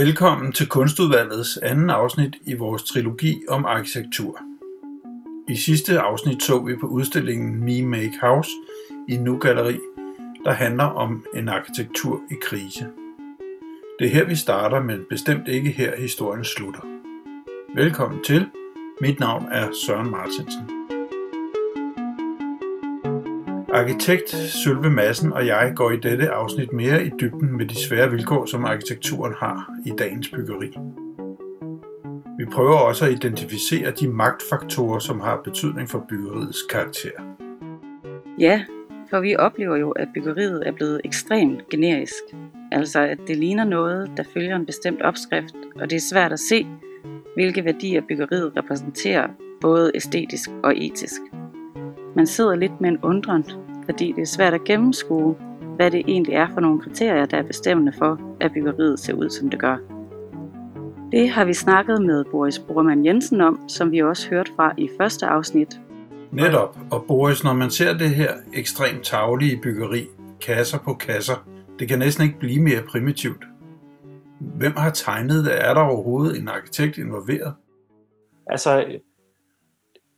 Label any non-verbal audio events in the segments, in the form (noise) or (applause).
Velkommen til Kunstudvalgets anden afsnit i vores trilogi om arkitektur. I sidste afsnit så vi på udstillingen Me Make House i Nu Galleri, der handler om en arkitektur i krise. Det er her vi starter, men bestemt ikke her historien slutter. Velkommen til. Mit navn er Søren Martinsen. Arkitekt Sølve Madsen og jeg går i dette afsnit mere i dybden med de svære vilkår, som arkitekturen har i dagens byggeri. Vi prøver også at identificere de magtfaktorer, som har betydning for byggeriets karakter. Ja, for vi oplever jo, at byggeriet er blevet ekstremt generisk. Altså at det ligner noget, der følger en bestemt opskrift, og det er svært at se, hvilke værdier byggeriet repræsenterer, både æstetisk og etisk. Man sidder lidt med en undren, fordi det er svært at gennemskue, hvad det egentlig er for nogle kriterier, der er bestemmende for, at byggeriet ser ud, som det gør. Det har vi snakket med Boris Bormann Jensen om, som vi også hørte fra i første afsnit. Netop, og Boris, når man ser det her ekstremt taglige byggeri, kasser på kasser, det kan næsten ikke blive mere primitivt. Hvem har tegnet det? Er der overhovedet en arkitekt involveret? Altså,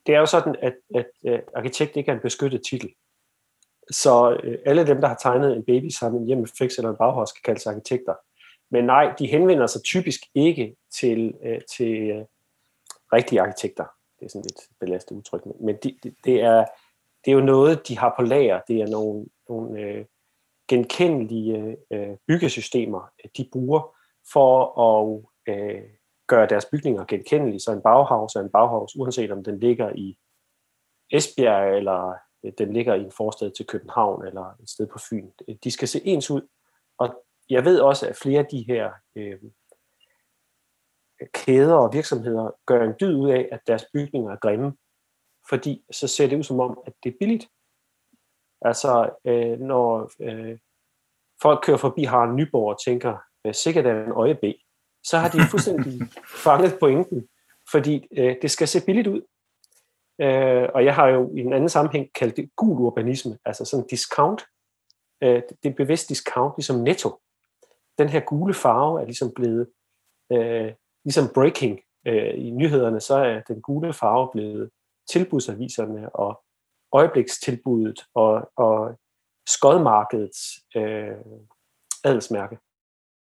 det er jo sådan, at, at, at arkitekt ikke er en beskyttet titel. Så øh, alle dem, der har tegnet en baby sammen hjemme fix eller en baghaus, skal kaldes arkitekter. Men nej, de henvender sig typisk ikke til, øh, til øh, rigtige arkitekter. Det er sådan lidt belastet udtryk. Men de, de, det, er, det er jo noget, de har på lager. Det er nogle, nogle øh, genkendelige øh, byggesystemer, de bruger for at øh, gøre deres bygninger genkendelige. Så en Bauhaus er en Bauhaus, uanset om den ligger i Esbjerg, eller den ligger i en forstad til København, eller et sted på Fyn. De skal se ens ud. Og jeg ved også, at flere af de her øh, kæder og virksomheder gør en dyd ud af, at deres bygninger er grimme, fordi så ser det ud som om, at det er billigt. Altså, øh, når øh, folk kører forbi Harald Nyborg og tænker, sikkert er en øje B, så har de fuldstændig (laughs) fanget pointen, fordi øh, det skal se billigt ud. Øh, og jeg har jo i en anden sammenhæng kaldt det gul urbanisme, altså sådan discount. Øh, det er bevidst discount, ligesom netto. Den her gule farve er ligesom blevet, øh, ligesom breaking øh, i nyhederne, så er den gule farve blevet tilbudsaviserne og øjeblikstilbuddet og, og skodmarkedets øh, adelsmærke.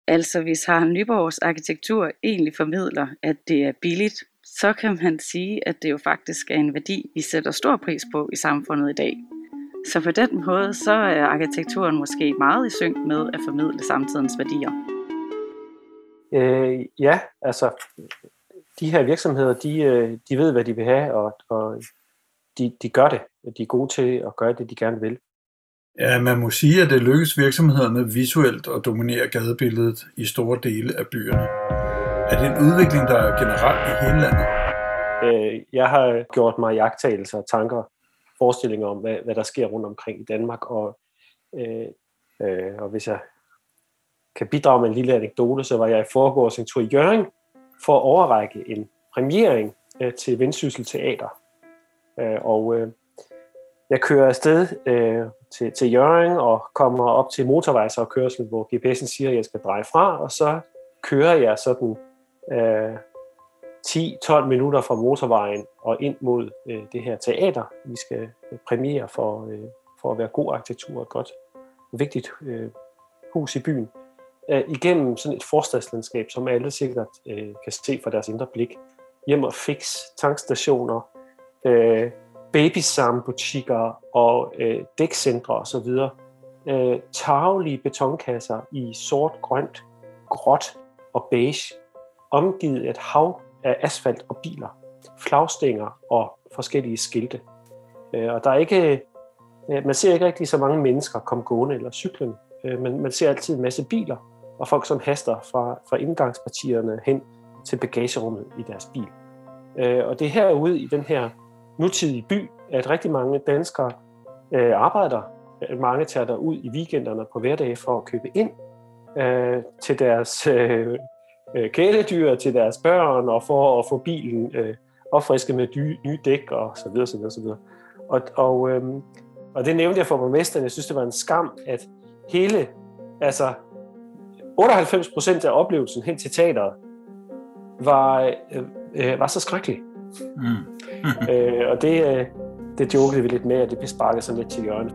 Altså hvis Harald Nyborgs arkitektur egentlig formidler, at det er billigt, så kan man sige, at det jo faktisk er en værdi, vi sætter stor pris på i samfundet i dag. Så på den måde, så er arkitekturen måske meget i synk med at formidle samtidens værdier. Øh, ja, altså de her virksomheder, de, øh, de ved, hvad de vil have, og, og de, de gør det. De er gode til at gøre det, de gerne vil. Ja, man må sige, at det lykkes virksomhederne visuelt at dominere gadebilledet i store dele af byerne. Er det en udvikling, der er generelt i hele landet? Øh, jeg har gjort mig jagttagelser, tanker, forestillinger om, hvad, hvad der sker rundt omkring i Danmark, og, øh, øh, og hvis jeg kan bidrage med en lille anekdote, så var jeg i forgårs en tur i Jørgen for at overrække en premiering øh, til Vendsyssel Teater. Øh, og øh, jeg kører afsted øh, til, til Jørgen og kommer op til motorvejsafkørsel, hvor GPS'en siger, at jeg skal dreje fra, og så kører jeg sådan øh, 10-12 minutter fra motorvejen og ind mod øh, det her teater, vi skal øh, premiere for, øh, for at være god arkitektur og et godt, vigtigt øh, hus i byen. Øh, igennem sådan et forstadslandskab, som alle sikkert øh, kan se fra deres indre blik. Hjem og fix, tankstationer, øh, babysambutikker og øh, dækcentre osv. Øh, taglige betonkasser i sort, grønt, gråt og beige, omgivet et hav af asfalt og biler, flagstænger og forskellige skilte. Øh, og der er ikke, øh, man ser ikke rigtig så mange mennesker komme gående eller cyklen, øh, men man ser altid en masse biler og folk, som haster fra, fra indgangspartierne hen til bagagerummet i deres bil. Og det er herude i den her nutidige by, at rigtig mange danskere arbejder. Mange tager der ud i weekenderne på hverdage for at købe ind øh, til deres øh, øh, kæledyr, til deres børn, og for at få bilen øh, opfrisket med dy, nye dæk og så videre, så videre, så videre. Og, og, øh, og det nævnte jeg for borgmesteren. Jeg synes, det var en skam, at hele, altså 98 procent af oplevelsen hen til teateret var, øh, øh, var så skrækkelig. Mm. (laughs) øh, og det, øh, det jokede vi lidt med, at det blev sparket sådan lidt til hjørnet.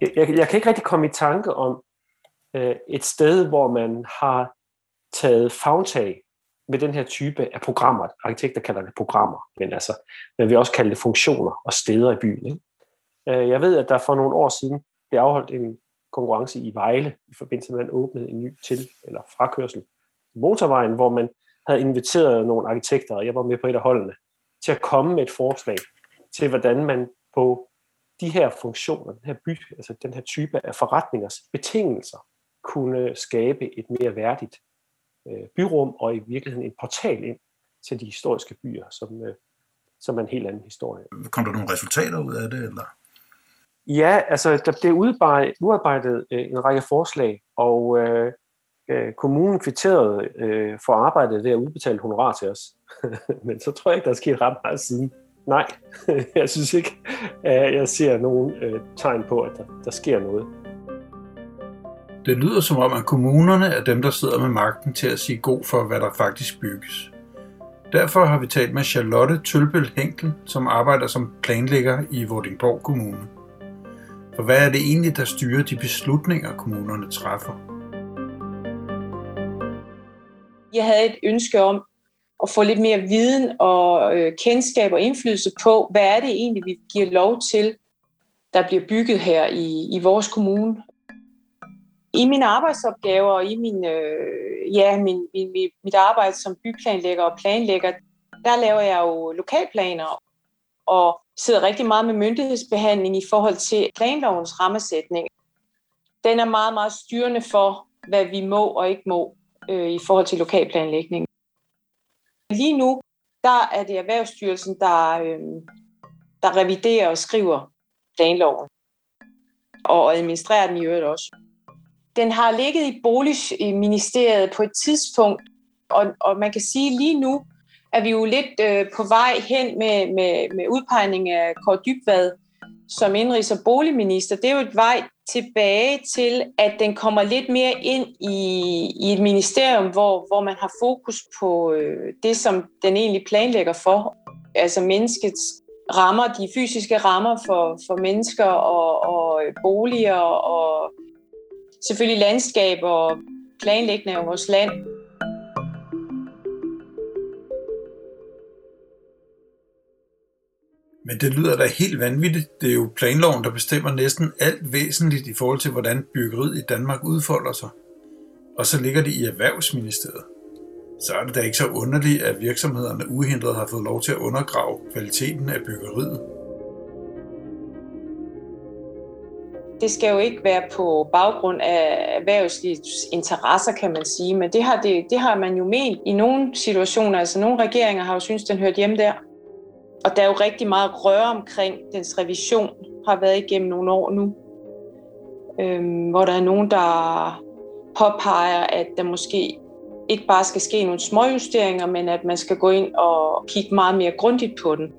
Jeg, jeg, jeg kan ikke rigtig komme i tanke om øh, et sted, hvor man har taget fagtag med den her type af programmer. Arkitekter kalder det programmer, men altså, man vil også kalde det funktioner og steder i byen. Ikke? Øh, jeg ved, at der for nogle år siden blev afholdt en konkurrence i Vejle, i forbindelse med, at man åbnede en ny til- eller frakørsel motorvejen, hvor man havde inviteret nogle arkitekter, og jeg var med på et af holdene, til at komme med et forslag til, hvordan man på de her funktioner, den her by, altså den her type af forretningers betingelser, kunne skabe et mere værdigt øh, byrum og i virkeligheden en portal ind til de historiske byer, som, øh, som er en helt anden historie. Kom der nogle resultater ud af det? Eller? Ja, altså der blev udarbejdet, øh, en række forslag, og øh, øh, kommunen kvitterede øh, for arbejdet ved at udbetale honorar til os. (laughs) Men så tror jeg ikke, der er sket ret meget siden. Nej, (laughs) jeg synes ikke, at jeg ser nogen øh, tegn på, at der, der sker noget. Det lyder som om, at kommunerne er dem, der sidder med magten til at sige god for, hvad der faktisk bygges. Derfor har vi talt med Charlotte Tølbøl Henkel, som arbejder som planlægger i Vordingborg Kommune. For hvad er det egentlig, der styrer de beslutninger, kommunerne træffer? Jeg havde et ønske om at få lidt mere viden og øh, kendskab og indflydelse på, hvad er det egentlig, vi giver lov til, der bliver bygget her i, i vores kommune. I mine arbejdsopgaver og i min, øh, ja, min, min, mit arbejde som byplanlægger og planlægger, der laver jeg jo lokalplaner og sidder rigtig meget med myndighedsbehandling i forhold til planlovens rammesætning. Den er meget, meget styrende for, hvad vi må og ikke må øh, i forhold til lokalplanlægning. Lige nu, der er det Erhvervsstyrelsen, der, øh, der reviderer og skriver planloven. Og administrerer den i øvrigt også. Den har ligget i Boligministeriet på et tidspunkt, og, og man kan sige lige nu, er vi jo lidt øh, på vej hen med, med, med udpegning af Kåre Dybvad som indrigs- og boligminister. Det er jo et vej tilbage til, at den kommer lidt mere ind i, i et ministerium, hvor, hvor man har fokus på øh, det, som den egentlig planlægger for. Altså menneskets rammer, de fysiske rammer for, for mennesker og, og øh, boliger og selvfølgelig landskab og planlægning af vores land. Men det lyder da helt vanvittigt. Det er jo planloven, der bestemmer næsten alt væsentligt i forhold til, hvordan byggeriet i Danmark udfolder sig. Og så ligger det i Erhvervsministeriet. Så er det da ikke så underligt, at virksomhederne uhindret har fået lov til at undergrave kvaliteten af byggeriet. Det skal jo ikke være på baggrund af erhvervslivets interesser, kan man sige, men det har, det, det har man jo ment i nogle situationer. Altså nogle regeringer har jo syntes, den hørte hjemme der. Og der er jo rigtig meget røre omkring dens revision, har været igennem nogle år nu. Øhm, hvor der er nogen, der påpeger, at der måske ikke bare skal ske nogle småjusteringer, men at man skal gå ind og kigge meget mere grundigt på den.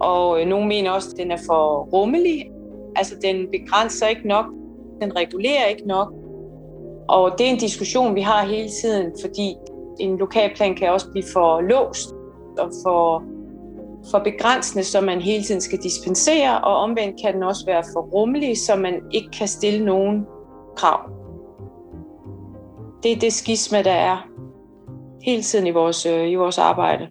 Og øh, nogen mener også, at den er for rummelig. Altså, den begrænser ikke nok. Den regulerer ikke nok. Og det er en diskussion, vi har hele tiden, fordi en lokalplan kan også blive for låst og for for begrænsende, så man hele tiden skal dispensere, og omvendt kan den også være for rummelig, så man ikke kan stille nogen krav. Det er det skisma, der er hele tiden i vores, øh, i vores arbejde.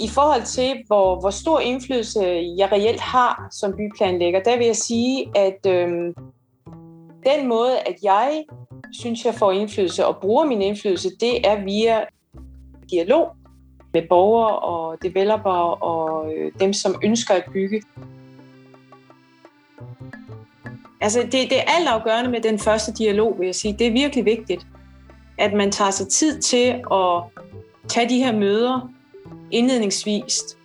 I forhold til, hvor, hvor stor indflydelse jeg reelt har som byplanlægger, der vil jeg sige, at øh, den måde, at jeg synes, jeg får indflydelse og bruger min indflydelse, det er via dialog med borgere og developer og øh, dem, som ønsker at bygge. Altså, det, det er altafgørende med den første dialog, vil jeg sige. Det er virkelig vigtigt, at man tager sig tid til at tage de her møder indledningsvist.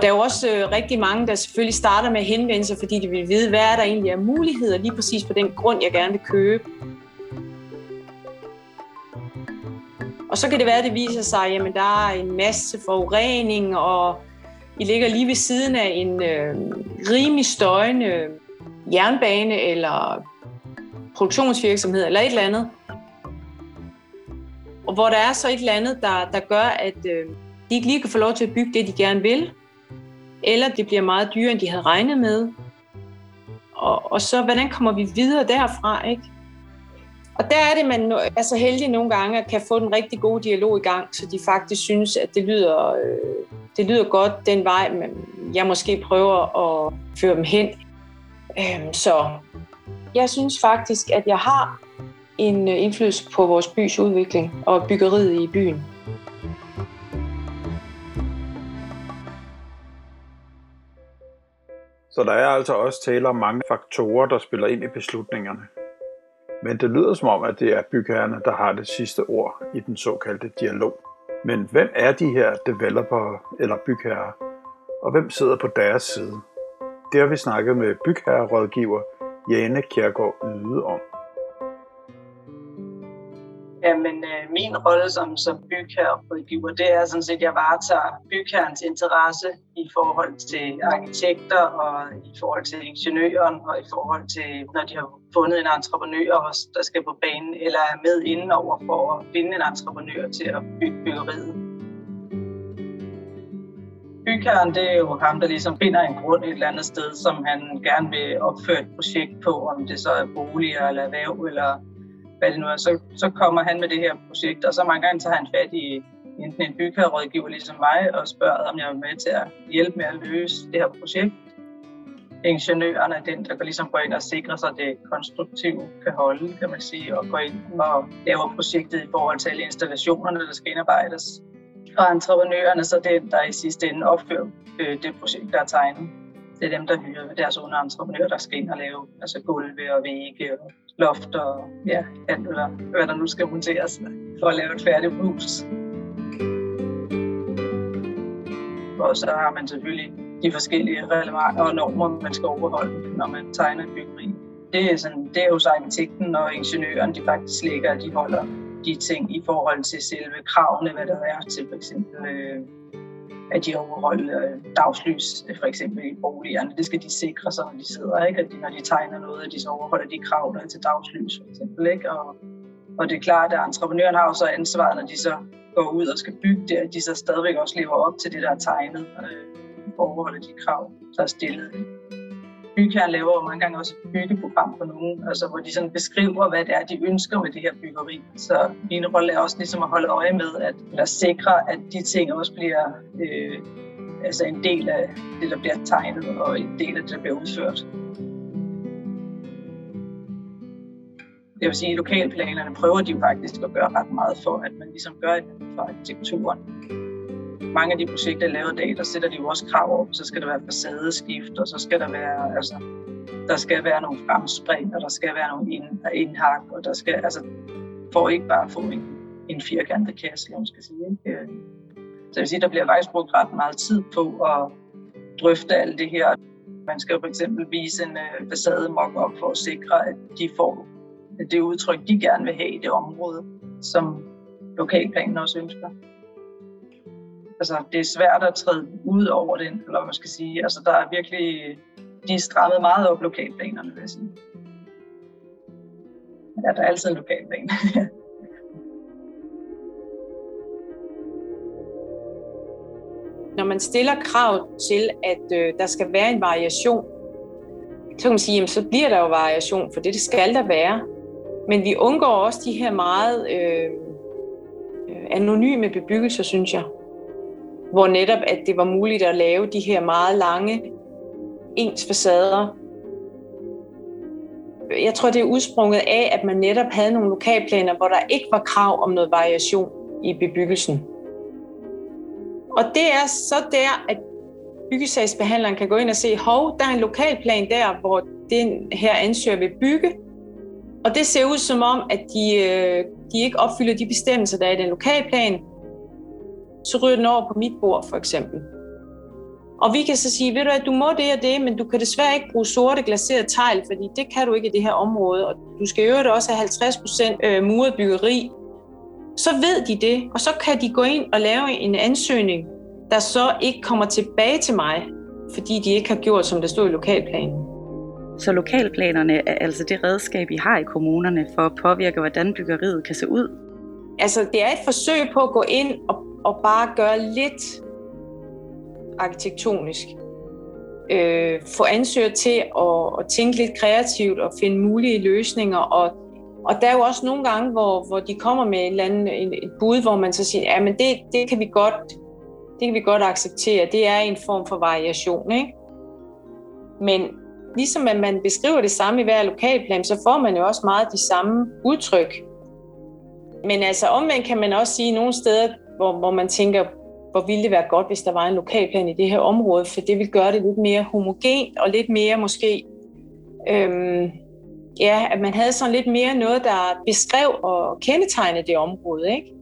Der er jo også øh, rigtig mange, der selvfølgelig starter med henvendelser, fordi de vil vide, hvad er der egentlig er muligheder lige præcis på den grund, jeg gerne vil købe. Og så kan det være, at det viser sig, at der er en masse forurening, og I ligger lige ved siden af en øh, rimelig støjende jernbane eller produktionsvirksomhed eller et eller andet. Og hvor der er så et eller andet, der, der gør, at øh, de ikke lige kan få lov til at bygge det, de gerne vil. Eller det bliver meget dyrere, end de havde regnet med. Og, og så, hvordan kommer vi videre derfra, ikke? Og der er det, man er så heldig nogle gange at kan få den rigtig gode dialog i gang, så de faktisk synes, at det lyder, øh, det lyder godt den vej, men jeg måske prøver at føre dem hen. Øhm, så jeg synes faktisk, at jeg har en øh, indflydelse på vores bys udvikling og byggeriet i byen. Så der er altså også tale om mange faktorer, der spiller ind i beslutningerne. Men det lyder som om, at det er bygherrerne, der har det sidste ord i den såkaldte dialog. Men hvem er de her developer eller bygherrer, og hvem sidder på deres side? Det har vi snakket med bygherrerådgiver Jane Kjærgaard Yde om. Jamen, øh, min rolle som, som bygherrerådgiver, det er sådan set, at jeg varetager bygherrens interesse i forhold til arkitekter og i forhold til ingeniøren og i forhold til, når de har fundet en entreprenør, der skal på banen, eller er med indenover for at finde en entreprenør til at bygge byggeriet. Bygherren, det er jo ham, der ligesom finder en grund et eller andet sted, som han gerne vil opføre et projekt på, om det så er boliger eller erhverv eller hvad det nu er, så, så kommer han med det her projekt, og så mange gange tager han fat i enten en bygherrerådgiver ligesom mig, og spørger, om jeg er med til at hjælpe med at løse det her projekt. Ingeniøren er den, der kan ligesom gå ind og sikre sig, at det konstruktive kan holde, kan man sige, og gå ind og lave projektet i forhold til alle installationerne, der skal indarbejdes. Og entreprenørerne så den, der i sidste ende opfører øh, det projekt, der er tegnet. Det er dem, der hyrer deres underentreprenører, der skal ind og lave altså gulve og vægge og loft og ja, alt hvad, hvad der nu skal monteres for at lave et færdigt hus. Og så har man selvfølgelig de forskellige relevanter og normer, man skal overholde, når man tegner et byggeri. Det er, sådan, det er hos arkitekten og ingeniøren, de faktisk ligger, at de holder de ting i forhold til selve kravene, hvad der er til for eksempel øh, at de overholder øh, dagslys, for eksempel i boligerne. Det skal de sikre sig, når de sidder, ikke? At de, når de tegner noget, at de så overholder de krav, der er til dagslys, for eksempel. Ikke? Og, og det er klart, at entreprenøren har jo så ansvaret, når de så går ud og skal bygge det, at de så stadigvæk også lever op til det, der er tegnet, øh, overholder de krav, der er stillet bygherren laver jo mange gange også et byggeprogram for nogen, altså hvor de sådan beskriver, hvad det er, de ønsker med det her byggeri. Så min rolle er også ligesom at holde øje med, at, eller sikre, at de ting også bliver øh, altså en del af det, der bliver tegnet, og en del af det, der bliver udført. Jeg vil sige, at lokalplanerne prøver de jo faktisk at gøre ret meget for, at man ligesom gør det for arkitekturen mange af de projekter, jeg laver i dag, der sætter de jo også krav op. Så skal der være facadeskift, og så skal der være, altså, der skal være nogle fremspring, og der skal være nogle ind, indhak, og der skal, altså, for ikke bare få en, en firkantet kasse, man skal sige. Ikke? Øh, så jeg vil sige, der bliver faktisk brugt ret meget tid på at drøfte alt det her. Man skal jo for eksempel vise en øh, facade mock op for at sikre, at de får det udtryk, de gerne vil have i det område, som lokalplanen også ønsker altså, det er svært at træde ud over den, eller hvad man skal sige. Altså, der er virkelig, de er strammet meget op lokalplanerne, vil jeg sige. Ja, der er altid en lokalplan. (laughs) Når man stiller krav til, at øh, der skal være en variation, så kan man sige, jamen, så bliver der jo variation, for det, det skal der være. Men vi undgår også de her meget øh, øh anonyme bebyggelser, synes jeg hvor netop at det var muligt at lave de her meget lange ens facader. Jeg tror, det er udsprunget af, at man netop havde nogle lokalplaner, hvor der ikke var krav om noget variation i bebyggelsen. Og det er så der, at byggesagsbehandleren kan gå ind og se, hov, der er en lokalplan der, hvor den her ansøger vil bygge, og det ser ud som om, at de, øh, de ikke opfylder de bestemmelser, der er i den lokalplan, så ryger den over på mit bord for eksempel. Og vi kan så sige, ved du at du må det og det, men du kan desværre ikke bruge sorte glaserede tegl, fordi det kan du ikke i det her område, og du skal jo også have 50 procent øh, muret byggeri. Så ved de det, og så kan de gå ind og lave en ansøgning der så ikke kommer tilbage til mig, fordi de ikke har gjort, som der stod i lokalplanen. Så lokalplanerne er altså det redskab, I har i kommunerne for at påvirke, hvordan byggeriet kan se ud? Altså, det er et forsøg på at gå ind og, og bare gøre lidt arkitektonisk. Øh, få ansøger til at, at tænke lidt kreativt og finde mulige løsninger. Og, og der er jo også nogle gange, hvor, hvor de kommer med en eller anden, en, et bud, hvor man så siger, ja, men det, det kan vi godt det kan vi godt acceptere. Det er en form for variation. Ikke? Men ligesom at man beskriver det samme i hver lokalplan, så får man jo også meget de samme udtryk. Men altså omvendt kan man også sige nogle steder, hvor, hvor man tænker, hvor ville det være godt, hvis der var en lokalplan i det her område, for det vil gøre det lidt mere homogent og lidt mere måske, øhm, ja, at man havde sådan lidt mere noget, der beskrev og kendetegnede det område, ikke?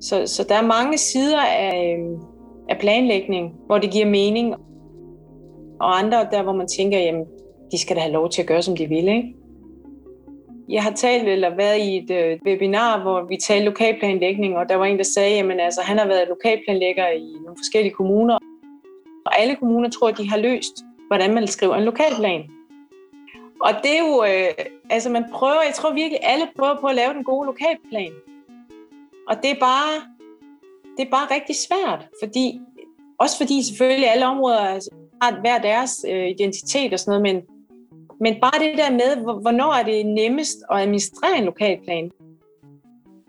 Så, så der er mange sider af, øhm, af planlægning, hvor det giver mening, og andre der, hvor man tænker, jamen, de skal da have lov til at gøre, som de vil, ikke? Jeg har talt eller været i et øh, webinar, hvor vi talte lokalplanlægning, og der var en, der sagde, at altså, han har været lokalplanlægger i nogle forskellige kommuner, og alle kommuner tror, at de har løst, hvordan man skriver en lokalplan. Og det er jo, øh, altså man prøver, jeg tror virkelig, alle prøver på at lave den gode lokalplan. Og det er bare, det er bare rigtig svært, fordi, også fordi selvfølgelig alle områder har hver deres øh, identitet og sådan noget, men, men bare det der med, hvornår er det nemmest at administrere en lokalplan.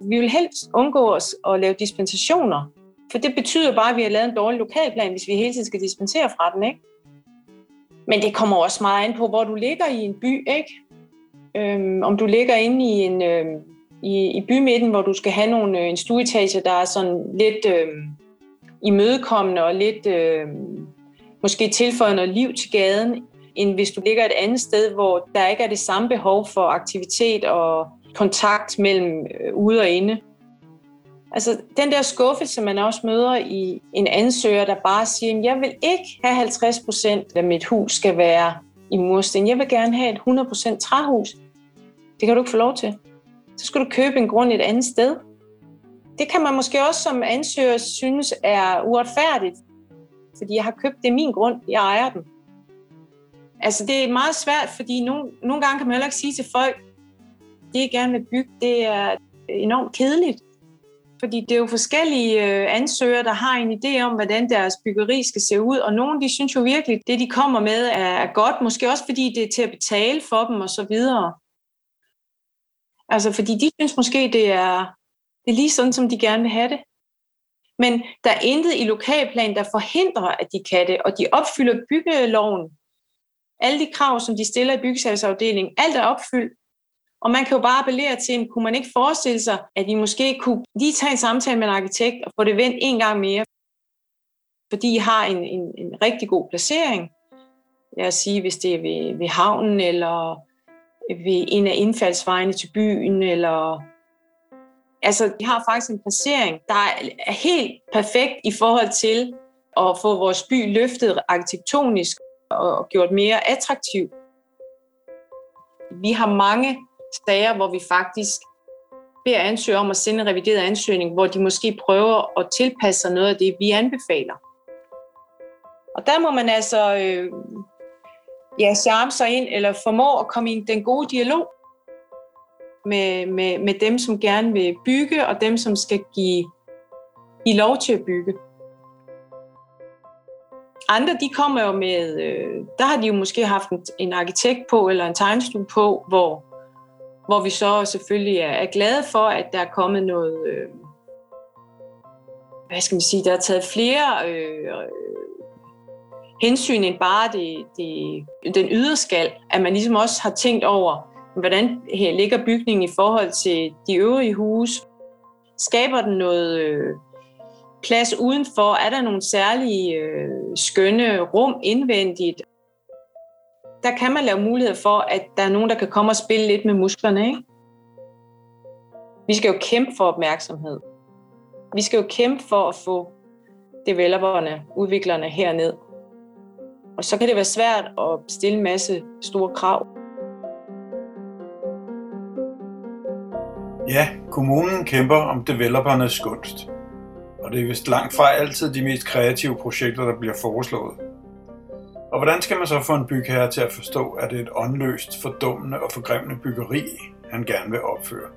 Vi vil helst undgå os at lave dispensationer, for det betyder bare, at vi har lavet en dårlig lokalplan, hvis vi hele tiden skal dispensere fra den, ikke? Men det kommer også meget an på, hvor du ligger i en by, ikke? Øhm, om du ligger inde i en, øhm, i, i bymidten, hvor du skal have nogle, øh, en stueetage, der er sådan lidt øh, imødekommende og lidt øh, måske tilføjer noget liv til gaden, end hvis du ligger et andet sted, hvor der ikke er det samme behov for aktivitet og kontakt mellem øh, ude og inde. Altså den der skuffelse, man også møder i en ansøger, der bare siger, jeg vil ikke have 50 procent af mit hus skal være i mursten. Jeg vil gerne have et 100 procent træhus. Det kan du ikke få lov til så skal du købe en grund et andet sted. Det kan man måske også som ansøger synes er uretfærdigt, fordi jeg har købt det min grund, jeg ejer den. Altså det er meget svært, fordi nogle, nogle gange kan man heller ikke sige til folk, det jeg gerne vil bygge, det er enormt kedeligt. Fordi det er jo forskellige øh, ansøgere, der har en idé om, hvordan deres byggeri skal se ud, og nogle de synes jo virkelig, det de kommer med er godt, måske også fordi det er til at betale for dem og så videre. Altså, fordi de synes måske, det er, det er lige sådan, som de gerne vil have det. Men der er intet i lokalplanen, der forhindrer, at de kan det, og de opfylder byggeloven. Alle de krav, som de stiller i byggesagsafdelingen, alt er opfyldt. Og man kan jo bare appellere til, kunne man ikke forestille sig, at vi måske kunne lige tage en samtale med en arkitekt og få det vendt en gang mere, fordi I har en, en, en rigtig god placering. Lad os sige, hvis det er ved, ved havnen, eller ved en af indfaldsvejene til byen, eller altså, vi har faktisk en placering, der er helt perfekt i forhold til at få vores by løftet arkitektonisk og gjort mere attraktiv. Vi har mange sager, hvor vi faktisk beder ansøgere om at sende en revideret ansøgning, hvor de måske prøver at tilpasse sig noget af det, vi anbefaler. Og der må man altså øh, ja, charme sig ind, eller formår at komme i den gode dialog med, med, med dem, som gerne vil bygge, og dem, som skal give, give lov til at bygge. Andre, de kommer jo med, øh, der har de jo måske haft en, en arkitekt på, eller en tegnestue på, hvor, hvor vi så selvfølgelig er, er glade for, at der er kommet noget, øh, hvad skal man sige, der er taget flere øh, hensyn end bare det, det, den yderskal, at man ligesom også har tænkt over, hvordan her ligger bygningen i forhold til de øvrige huse. Skaber den noget øh, plads udenfor? Er der nogle særlige øh, skønne rum indvendigt? Der kan man lave mulighed for, at der er nogen, der kan komme og spille lidt med musklerne. Ikke? Vi skal jo kæmpe for opmærksomhed. Vi skal jo kæmpe for at få developerne, udviklerne herned. Og så kan det være svært at stille en masse store krav. Ja, kommunen kæmper om developernes gunst og det er vist langt fra altid de mest kreative projekter, der bliver foreslået. Og hvordan skal man så få en bygherre til at forstå, at det er et åndløst, fordummende og forgrimmende byggeri, han gerne vil opføre?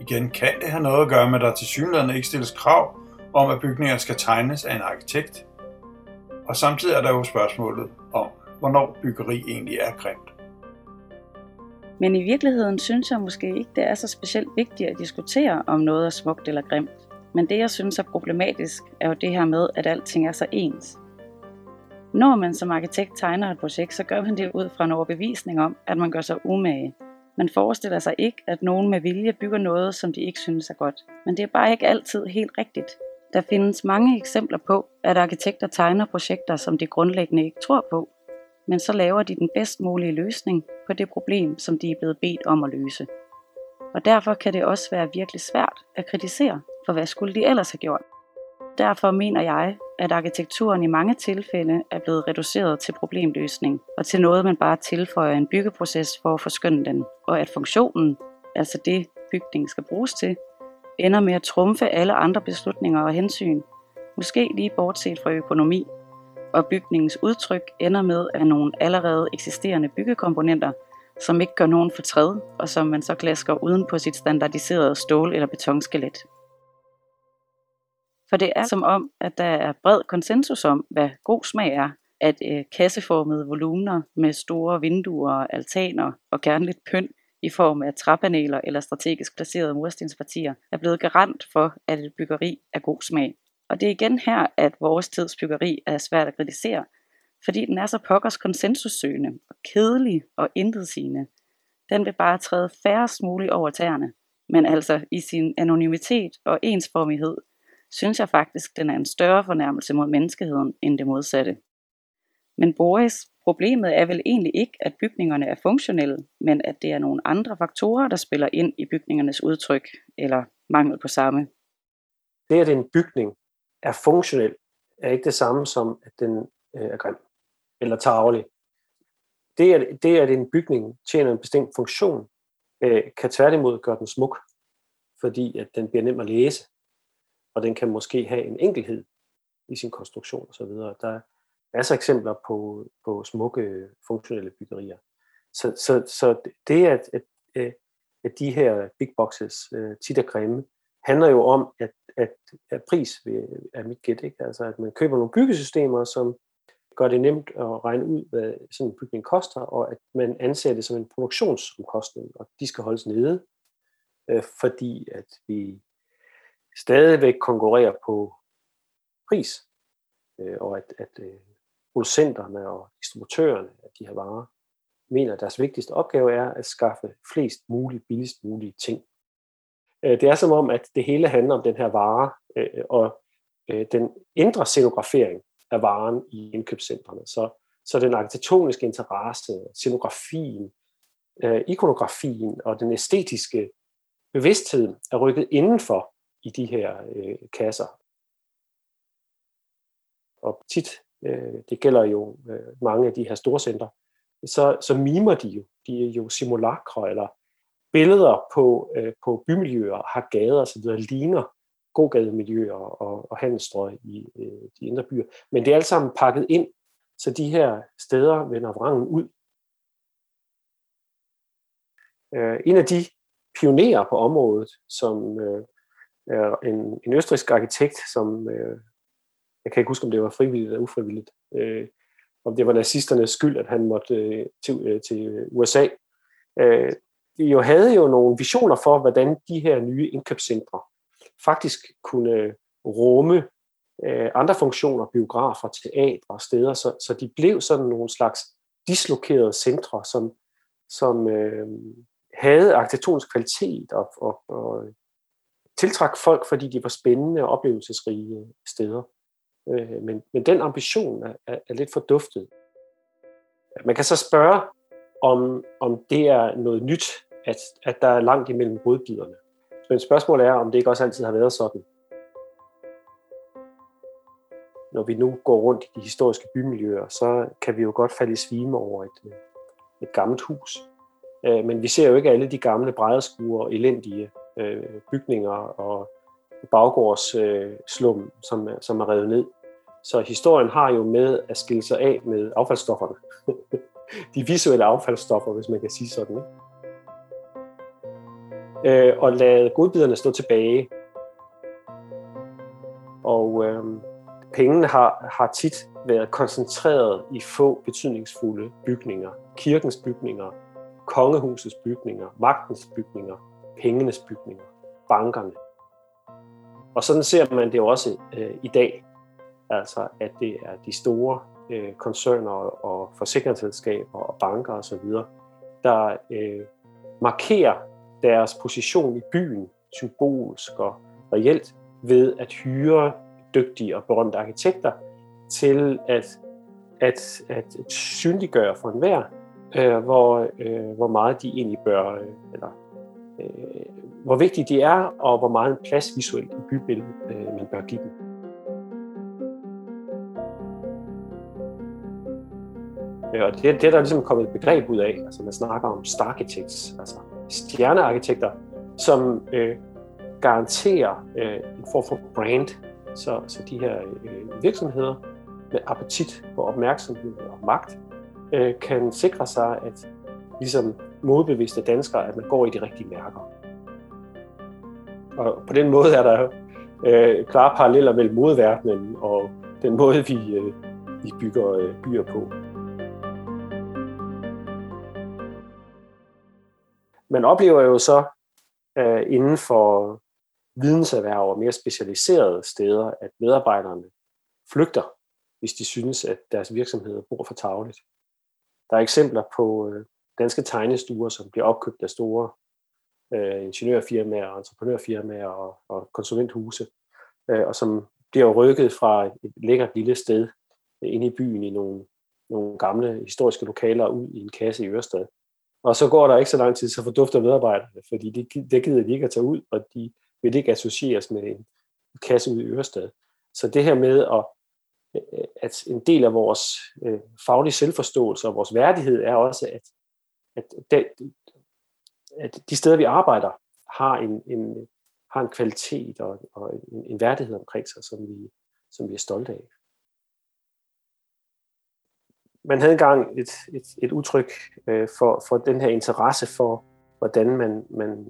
Igen, kan det have noget at gøre med, at der til synligheden ikke stilles krav om, at bygninger skal tegnes af en arkitekt? Og samtidig er der jo spørgsmålet om, hvornår byggeri egentlig er grimt. Men i virkeligheden synes jeg måske ikke, det er så specielt vigtigt at diskutere, om noget er smukt eller grimt. Men det, jeg synes er problematisk, er jo det her med, at alting er så ens. Når man som arkitekt tegner et projekt, så gør man det ud fra en overbevisning om, at man gør sig umage. Man forestiller sig ikke, at nogen med vilje bygger noget, som de ikke synes er godt. Men det er bare ikke altid helt rigtigt. Der findes mange eksempler på, at arkitekter tegner projekter, som de grundlæggende ikke tror på, men så laver de den bedst mulige løsning på det problem, som de er blevet bedt om at løse. Og derfor kan det også være virkelig svært at kritisere, for hvad skulle de ellers have gjort? Derfor mener jeg, at arkitekturen i mange tilfælde er blevet reduceret til problemløsning, og til noget, man bare tilføjer en byggeproces for at forskynde den, og at funktionen, altså det bygningen skal bruges til, ender med at trumfe alle andre beslutninger og hensyn, måske lige bortset fra økonomi, og bygningens udtryk ender med at nogle allerede eksisterende byggekomponenter, som ikke gør nogen fortræd, og som man så klasker uden på sit standardiserede stål- eller betonskelet. For det er som om, at der er bred konsensus om, hvad god smag er, at øh, kasseformede volumener med store vinduer, altaner og gerne lidt pynt i form af træpaneler eller strategisk placerede murstenspartier er blevet garant for, at et byggeri er god smag. Og det er igen her, at vores tids byggeri er svært at kritisere, fordi den er så pokkers konsensussøgende og kedelig og intetsigende. Den vil bare træde færrest muligt over tæerne, men altså i sin anonymitet og ensformighed, synes jeg faktisk, den er en større fornærmelse mod menneskeheden end det modsatte. Men Boris, problemet er vel egentlig ikke, at bygningerne er funktionelle, men at det er nogle andre faktorer, der spiller ind i bygningernes udtryk, eller mangel på samme. Det, at en bygning er funktionel, er ikke det samme som, at den øh, er grim eller tavlig. Det, at, det, at en bygning tjener en bestemt funktion, øh, kan tværtimod gøre den smuk, fordi at den bliver nem at læse, og den kan måske have en enkelhed i sin konstruktion osv. Der er masser af eksempler på, på smukke, funktionelle byggerier. Så, så, så det, at, at, øh, at de her big boxes øh, tit er grimme, handler jo om, at, at, at pris er mit gæt. Ikke? Altså, at man køber nogle byggesystemer, som gør det nemt at regne ud, hvad sådan en bygning koster, og at man anser det som en produktionsomkostning, og de skal holdes nede, øh, fordi at vi stadigvæk konkurrerer på pris, øh, og at, at øh, producenterne og distributørerne af de her varer mener, at deres vigtigste opgave er at skaffe flest mulige, billigst mulige ting. Øh, det er som om, at det hele handler om den her vare, øh, og øh, den ændrer scenografering af varen i indkøbscentrene. Så, så den arkitektoniske interesse, scenografien, øh, ikonografien og den æstetiske bevidsthed er rykket indenfor i de her øh, kasser. Og tit, øh, det gælder jo øh, mange af de her storcentre, så, så mimer de jo. De er jo simulakre eller billeder på, øh, på bymiljøer, har gader osv., ligner gågademiljøer og, og handelsstrøg i øh, de indre byer. Men det er alt sammen pakket ind, så de her steder vender vrangen ud. Øh, en af de pionerer på området, som øh, en, en østrisk arkitekt, som øh, jeg kan ikke huske, om det var frivilligt eller ufrivilligt, øh, om det var nazisternes skyld, at han måtte øh, til, øh, til USA. Øh, jo havde jo nogle visioner for, hvordan de her nye indkøbscentre faktisk kunne rumme øh, andre funktioner, biografer, teatre og steder, så, så de blev sådan nogle slags dislokerede centre, som, som øh, havde arkitektonisk kvalitet og, og, og tiltrak folk, fordi de var spændende og oplevelsesrige steder. Øh, men, men den ambition er, er, er lidt forduftet. Man kan så spørge, om, om det er noget nyt, at, at der er langt imellem rødbiderne. Men spørgsmålet er, om det ikke også altid har været sådan. Når vi nu går rundt i de historiske bymiljøer, så kan vi jo godt falde i svime over et, et gammelt hus. Øh, men vi ser jo ikke alle de gamle brædeskuer og elendige øh, bygninger og baggårdsslum, øh, som, som er revet ned. Så historien har jo med at skille sig af med affaldsstofferne. (laughs) De visuelle affaldsstoffer, hvis man kan sige sådan. Ikke? Øh, og lade godbiderne stå tilbage. Og øh, pengene har, har tit været koncentreret i få betydningsfulde bygninger. Kirkens bygninger, kongehusets bygninger, magtens bygninger, pengenes bygninger, bankerne. Og sådan ser man det også øh, i dag. Altså, at det er de store øh, koncerner og forsikringsselskaber og banker osv., der øh, markerer deres position i byen symbolsk og reelt ved at hyre dygtige og berømte arkitekter til at, at, at synliggøre for enhver, øh, hvor, øh, hvor meget de egentlig bør, øh, eller øh, hvor vigtige de er, og hvor meget plads visuelt i bybilledet øh, man bør give dem. Ja, og det, det er der ligesom kommet et begreb ud af. Altså man snakker om stararchitects, altså stjernearkitekter, som øh, garanterer øh, en form for brand, så, så de her øh, virksomheder med appetit på opmærksomhed og magt øh, kan sikre sig, at ligesom modbevidste danskere, at man går i de rigtige mærker. Og på den måde er der øh, klare paralleller mellem modverdenen og den måde, vi, øh, vi bygger øh, byer på. Man oplever jo så øh, inden for videnserhverv og mere specialiserede steder, at medarbejderne flygter, hvis de synes, at deres virksomheder bor for tavligt. Der er eksempler på øh, danske tegnestuer, som bliver opkøbt af store øh, ingeniørfirmaer, entreprenørfirmaer og, og konsulenthuse, øh, og som bliver rykket fra et lækkert lille sted øh, inde i byen i nogle, nogle gamle historiske lokaler ud i en kasse i Ørestad. Og så går der ikke så lang tid, så fordufter medarbejderne, fordi det, det gider de ikke at tage ud, og de vil ikke associeres med en kasse ud i Ørestad. Så det her med, at, øh, at en del af vores øh, faglige selvforståelse og vores værdighed er også, at, at, det, at de steder, vi arbejder, har en, en, har en kvalitet og, og en, en værdighed omkring sig, som vi, som vi er stolte af. Man havde engang et, et, et udtryk øh, for, for den her interesse for, hvordan man, man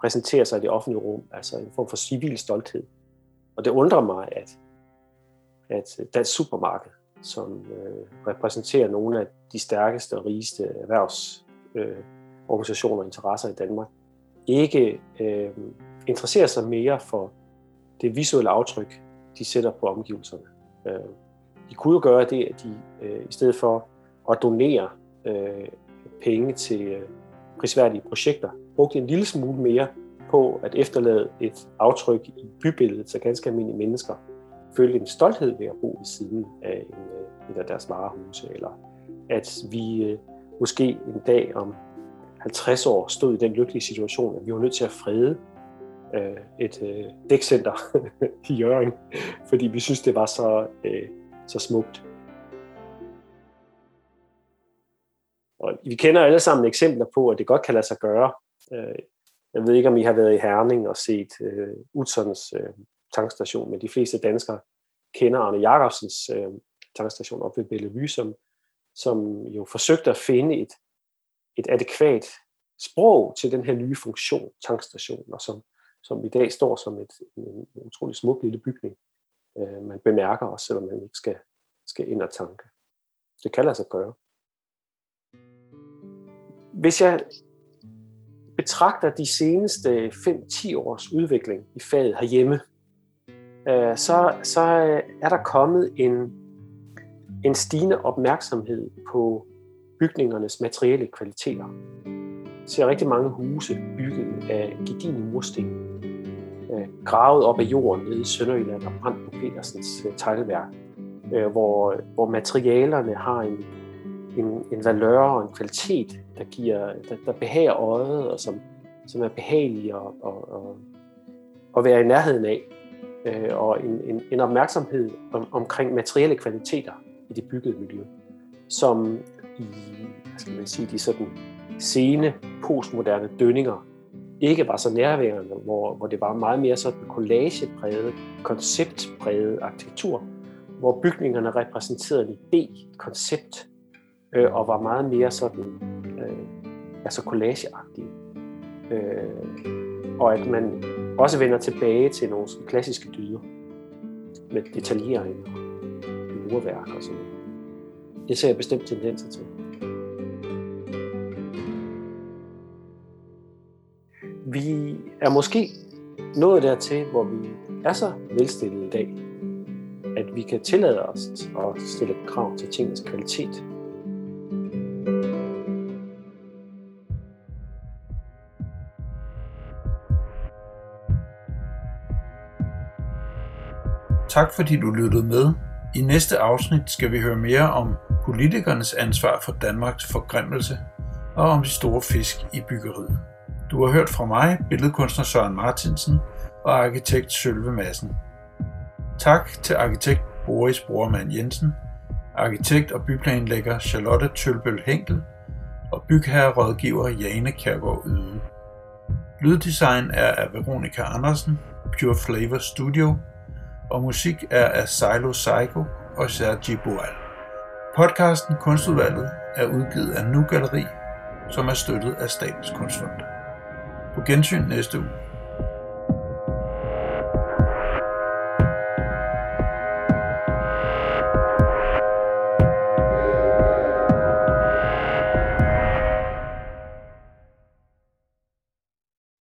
præsenterer sig i det offentlige rum, altså en form for civil stolthed. Og det undrer mig, at, at Dansk Supermarked, som øh, repræsenterer nogle af de stærkeste og rigeste erhvervs øh, og interesser i Danmark, ikke øh, interesserer sig mere for det visuelle aftryk, de sætter på omgivelserne. Øh, de kunne jo gøre det, at de øh, i stedet for at donere øh, penge til øh, prisværdige projekter, brugte en lille smule mere på at efterlade et aftryk i bybilledet, så ganske almindelige mennesker følte en stolthed ved at bo ved siden af en, øh, en af deres varehuse, eller at vi øh, måske en dag om 50 år stod i den lykkelige situation, at vi var nødt til at frede øh, et øh, dækcenter (laughs) i Jørgen, fordi vi synes, det var så, øh, så smukt. Og vi kender alle sammen eksempler på, at det godt kan lade sig gøre. Øh, jeg ved ikke, om I har været i Herning og set øh, Utsons øh, tankstation, men de fleste danskere kender Arne Jacobsens øh, tankstation op ved Bellevue, som, som jo forsøgte at finde et, et adekvat sprog til den her nye funktion, tankstationen, og som, som i dag står som et, en, en utrolig smuk lille bygning. Øh, man bemærker også, selvom man ikke skal, skal ind og tanke. Det kan lade sig gøre. Hvis jeg betragter de seneste 5-10 års udvikling i faget herhjemme, øh, så, så er der kommet en, en stigende opmærksomhed på bygningernes materielle kvaliteter. Jeg ser rigtig mange huse bygget af gedigende mursten, øh, gravet op af jorden nede i Sønderjylland og Brandt på Petersens øh, teglværk, øh, hvor, hvor materialerne har en, en, en valør og en kvalitet, der, giver, der, der behager øjet, og som, som er behagelig at, at, at, at være i nærheden af. Og en, en, en opmærksomhed om, omkring materielle kvaliteter i det byggede miljø, som i hvad skal man sige, de sådan sene postmoderne dønninger ikke var så nærværende, hvor, hvor det var meget mere sådan collagepræget, konceptpræget arkitektur, hvor bygningerne repræsenterede en idé, et koncept, øh, og var meget mere sådan, øh, altså collageagtige. Øh, og at man også vender tilbage til nogle klassiske dyder med detaljeringer murværk og sådan noget. Det ser jeg bestemt tendenser til. Vi er måske nået dertil, hvor vi er så velstillede i dag, at vi kan tillade os at stille krav til tingens kvalitet. Tak fordi du lyttede med. I næste afsnit skal vi høre mere om politikernes ansvar for Danmarks forgrimmelse og om de store fisk i byggeriet. Du har hørt fra mig, billedkunstner Søren Martinsen og arkitekt Sølve Madsen. Tak til arkitekt Boris Brormand Jensen, arkitekt og byplanlægger Charlotte Tølbøl Henkel og bygherrerådgiver Jane Kærgaard Yde. Lyddesign er af Veronika Andersen, Pure Flavor Studio, og musik er af Silo Psycho og Sergi Boal. Podcasten Kunstudvalget er udgivet af Nu Galleri, som er støttet af Statens Kunstfond. På gensyn næste uge.